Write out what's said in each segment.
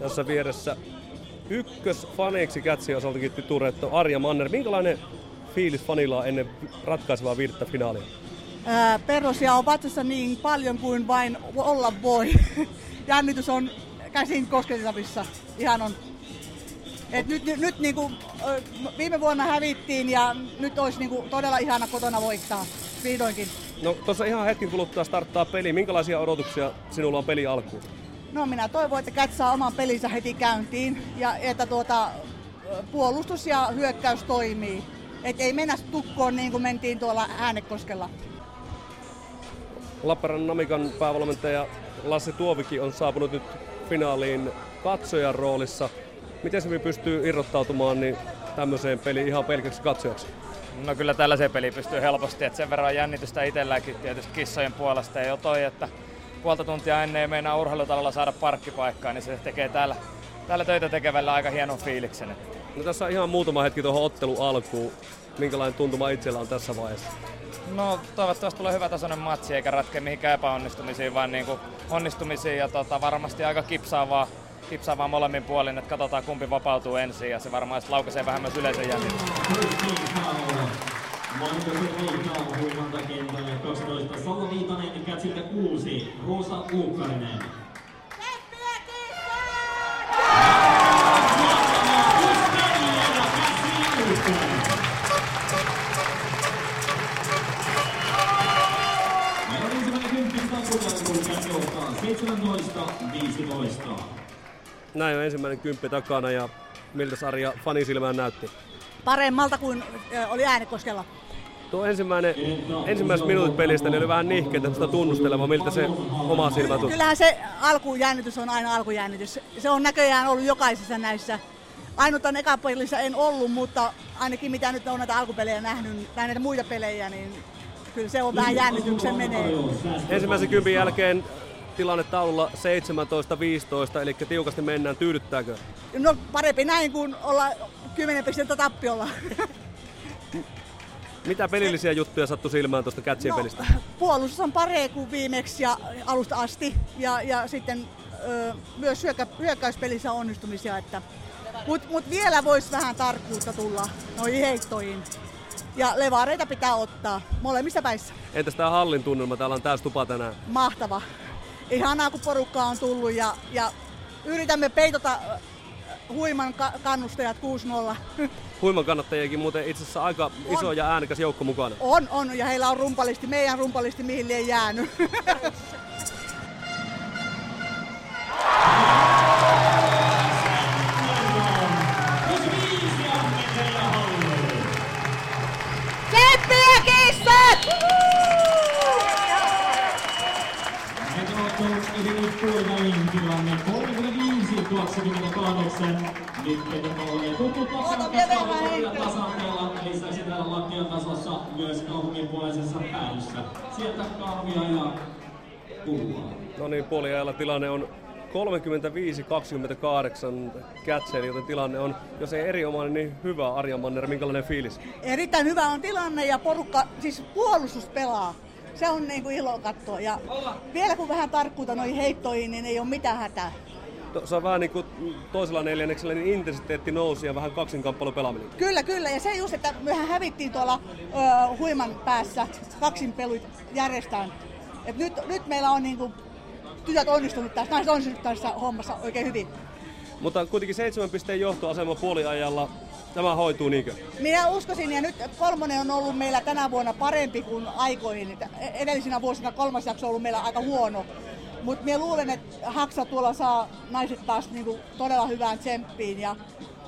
Tässä vieressä ykkös faneiksi kätsi osaltakin titurettu Arja Manner. Minkälainen fiilis fanilla on ennen ratkaisevaa viidettä finaalia? Ää, perrosia on vatsassa niin paljon kuin vain olla voi. Jännitys on käsin kosketeltavissa. Ihan on. Et nyt, nyt, nyt niinku, viime vuonna hävittiin ja nyt olisi niinku todella ihana kotona voittaa. Vihdoinkin. No tuossa ihan hetken kuluttua starttaa peli. Minkälaisia odotuksia sinulla on peli alkuun? No minä toivon, että Cat saa oman pelinsä heti käyntiin ja että tuota, puolustus ja hyökkäys toimii. Et ei mennä tukkoon niin kuin mentiin tuolla Äänekoskella. Lappeenrannan Namikan päävalmentaja Lassi Tuovikin on saapunut nyt finaaliin katsojan roolissa. Miten se pystyy irrottautumaan niin tämmöiseen peliin ihan pelkäksi katsojaksi? No kyllä tällaiseen peliin pystyy helposti, että sen verran jännitystä itselläkin tietysti kissojen puolesta ja jo toi, että puolta tuntia ennen ei meinaa urheilutalolla saada parkkipaikkaa, niin se tekee täällä, täällä töitä tekevällä aika hienon fiiliksen. No tässä on ihan muutama hetki tuohon ottelu alkuun. Minkälainen tuntuma itsellä on tässä vaiheessa? No toivottavasti tulee hyvä tasoinen matsi eikä ratke mihinkään epäonnistumisiin, vaan niin kuin onnistumisiin ja tota, varmasti aika kipsaavaa, kipsaavaa molemmin puolin, että katsotaan kumpi vapautuu ensin ja se varmaan laukaisee vähän myös yleisön jännitystä. Monika Veikkaa huimalta kentälle 12, Salla Viitanen kätsiltä 6, Roosa Uukkarinen. Näin on ensimmäinen kymppi takana ja miltä sarja fanisilmään näytti? Paremmalta kuin oli äänekoskella. Tuo ensimmäinen, ensimmäiset minuutit pelistä niin oli vähän nihkeitä, sitä tunnustelema, miltä se oma silmä tuntui. Kyllähän se alkujännitys on aina alkujännitys. Se on näköjään ollut jokaisessa näissä. Ainut on ekapelissa en ollut, mutta ainakin mitä nyt on näitä alkupelejä nähnyt, tai näitä muita pelejä, niin kyllä se on vähän jännityksen menee. Ensimmäisen kympin jälkeen tilanne taululla 17-15, eli tiukasti mennään. Tyydyttääkö? No parempi näin kuin olla 10 pistettä tappiolla. Mitä pelillisiä juttuja sattui silmään tuosta kätsien no, pelistä? Puolustus on parempi kuin viimeksi ja alusta asti. Ja, ja sitten ö, myös hyökkä, hyökkäyspelissä onnistumisia. Että, Mutta mut vielä voisi vähän tarkkuutta tulla noihin heittoihin. Ja levareita pitää ottaa molemmissa päissä. Entäs tämä hallin tunnelma? Täällä on täys tupa tänään. Mahtava. Ihanaa kun porukka on tullut ja, ja yritämme peitota huiman ka- kannustajat 6-0. Huiman kannattajiakin muuten itse asiassa aika on. iso ja äänekäs joukko mukana. On, on, ja heillä on rumpalisti, meidän rumpalisti mihin ei jäänyt. Tsemppiä kissat! Puolivälin tilanne 35-28. Nyt Petropolle tuttu tasaanteella lisäksi täällä lattian tasossa myös kaupungin puolisessa päädyssä. Sieltä kahvia ja pullaa. No niin, puoliajalla tilanne on 35-28 kätseen, joten tilanne on, jos ei erinomainen, niin hyvä Arja Manner. Minkälainen fiilis? Erittäin hyvä on tilanne ja porukka, siis puolustus pelaa. Se on niin kuin ilo katsoa. Ja vielä kun vähän tarkkuutta noihin heittoihin, niin ei ole mitään hätää. Se on vähän niin kuin toisella neljänneksellä, niin intensiteetti nousi ja vähän kaksinkamppailu pelaaminen. Kyllä, kyllä. Ja se just, että mehän hävittiin tuolla ö, huiman päässä kaksinpeluit järjestään. Et nyt, nyt meillä on niin kuin, tytöt onnistunut tässä, naiset onnistunut tässä hommassa oikein hyvin. Mutta kuitenkin seitsemän pisteen johtoasema puoliajalla tämä hoituu niinkö? Minä uskoisin, ja nyt kolmonen on ollut meillä tänä vuonna parempi kuin aikoihin. Edellisinä vuosina kolmas jakso on ollut meillä aika huono. Mutta minä luulen, että Haksa tuolla saa naiset taas niinku todella hyvään tsemppiin. Ja,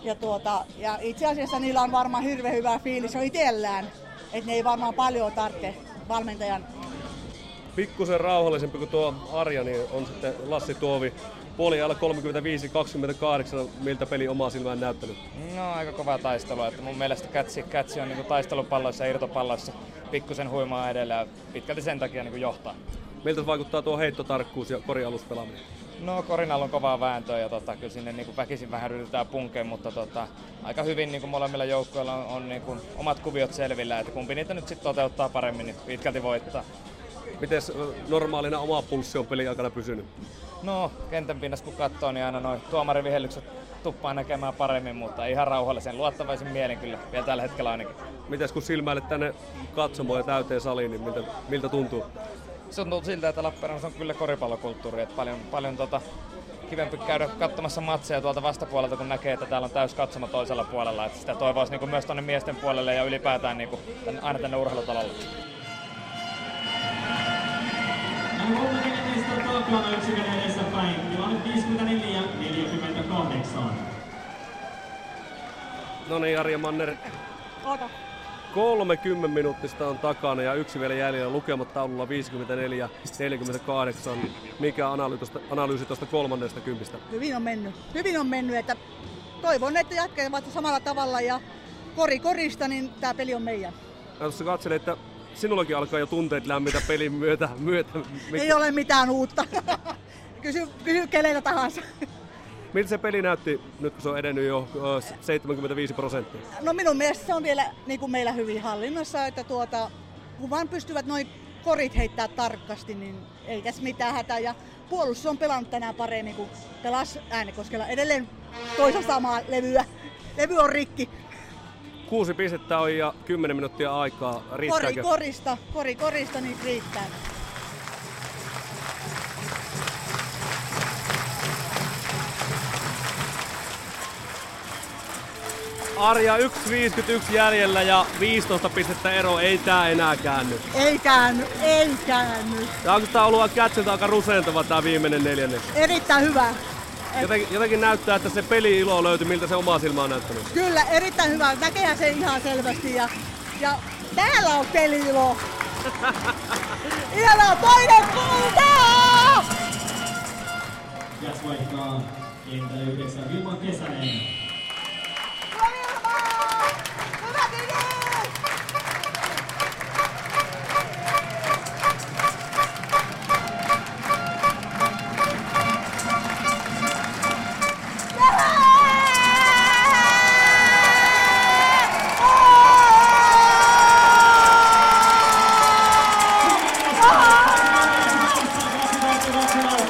ja, tuota, ja itse asiassa niillä on varmaan hirveän hyvä fiilis jo itsellään. Että ne ei varmaan paljon tarvitse valmentajan. Pikkusen rauhallisempi kuin tuo Arja, niin on sitten Lassi Tuovi puoliajalla 35-28, miltä peli omaa silmään näyttänyt? No aika kova taistelu, että mun mielestä Kätsi, Kätsi on niin taistelupalloissa ja irtopalloissa pikkusen huimaa edellä ja pitkälti sen takia niin johtaa. Miltä vaikuttaa tuo heittotarkkuus ja korialuspelaaminen? No Korinalla on kovaa vääntöä ja tota, kyllä sinne niin väkisin vähän ryhdytään punkeen, mutta tota, aika hyvin niin molemmilla joukkoilla on, on niin kuin, omat kuviot selvillä, että kumpi niitä nyt sitten toteuttaa paremmin, niin pitkälti voittaa. Miten normaalina oma pulssi on pelin aikana pysynyt? No, kentän pinnassa kun katsoo, niin aina noin tuomarivihellykset tuppaa näkemään paremmin, mutta ihan rauhallisen, luottavaisin mielin kyllä, vielä tällä hetkellä ainakin. Mites kun silmäilet tänne katsomoon ja täyteen saliin, niin miltä, miltä tuntuu? Se tuntuu siltä, että Lappeenrannassa on kyllä koripallokulttuuri, että paljon, paljon tota, kivempi käydä katsomassa matseja tuolta vastapuolelta, kun näkee, että täällä on täys katsoma toisella puolella. Että sitä toivoisi niin myös tuonne miesten puolelle ja ylipäätään niin kuin, tänne, aina tänne urheilutalolle. Takana yksikön edessä päin. Tilanne 54-48. No niin, Arja Manner. Oota. 30 minuuttista on takana ja yksi vielä jäljellä lukemat taululla 54-48. Mikä analyysi tuosta kolmannesta kympistä? Hyvin on mennyt. Hyvin on mennyt, että toivon, että jatkevat samalla tavalla ja kori korista, niin tämä peli on meidän. Ja tuossa katselin, että sinullakin alkaa jo tunteet lämmitä pelin myötä. myötä. Ei ole mitään uutta. kysy, kysy keneltä tahansa. Miltä se peli näytti nyt, kun se on edennyt jo 75 prosenttia? No minun mielestä se on vielä niin kuin meillä hyvin hallinnassa, että tuota, kun vaan pystyvät noin korit heittää tarkasti, niin ei tässä mitään hätää. Ja puolustus on pelannut tänään paremmin kuin pelas äänekoskella. Edelleen toisa samaa levyä. Levy on rikki. Kuusi pistettä on ja kymmenen minuuttia aikaa. Riittääkö? Kori korista, kori korista, niin riittää. Arja 1.51 jäljellä ja 15 pistettä ero, ei tää enää käänny. Ei käänny, ei käänny. Ja onko tää ollut Kätsiltä aika rusentava tää viimeinen neljännes? Erittäin hyvä. Jotenkin, jotenkin näyttää, että se peli-ilo löytyi, miltä se oma silmä on näyttänyt. Kyllä, erittäin hyvä. Näkee se ihan selvästi. Ja, ja täällä on peli-ilo. Ihan on toinen kulta! Jats vaihtaa kentälle yhdeksän Vilma Kesänen.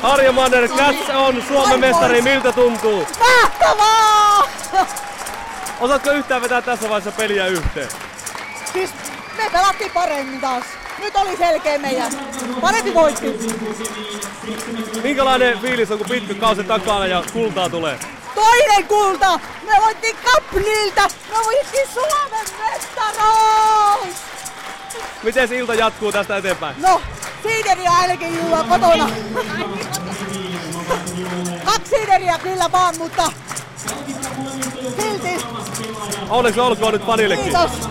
Arja Manner, Cats on Suomen mestari, miltä tuntuu? Mahtavaa! Osaatko yhtään vetää tässä vaiheessa peliä yhteen? Siis me pelattiin paremmin taas. Nyt oli selkeä meidän. Parempi voitti. Minkälainen fiilis on, kun pitkä kausi takana ja kultaa tulee? Toinen kulta! Me voitti Kapnilta! Me voitti Suomen mestaruus! Miten ilta jatkuu tästä eteenpäin? No, siideriä ainakin juua kotona. Kaksi siideriä kyllä vaan, mutta silti. Onneksi olkoon nyt fanillekin. Kiitos.